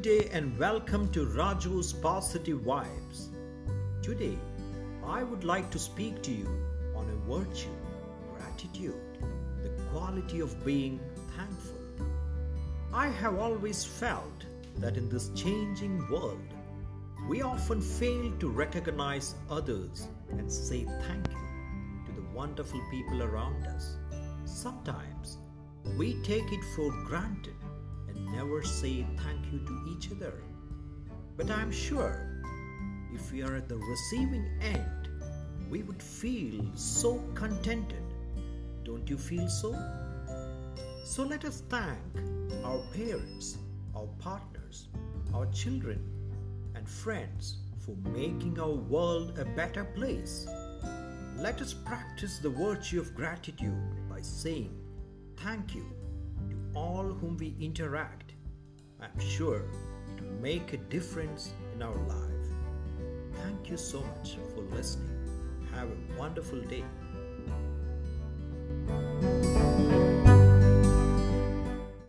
day and welcome to Raju's Positive Vibes. Today, I would like to speak to you on a virtue, gratitude, the quality of being thankful. I have always felt that in this changing world, we often fail to recognize others and say thank you to the wonderful people around us. Sometimes we take it for granted never say thank you to each other. But I'm sure if we are at the receiving end, we would feel so contented. Don't you feel so? So let us thank our parents, our partners, our children, and friends for making our world a better place. Let us practice the virtue of gratitude by saying thank you all whom we interact. I'm sure it will make a difference in our life. Thank you so much for listening. Have a wonderful day.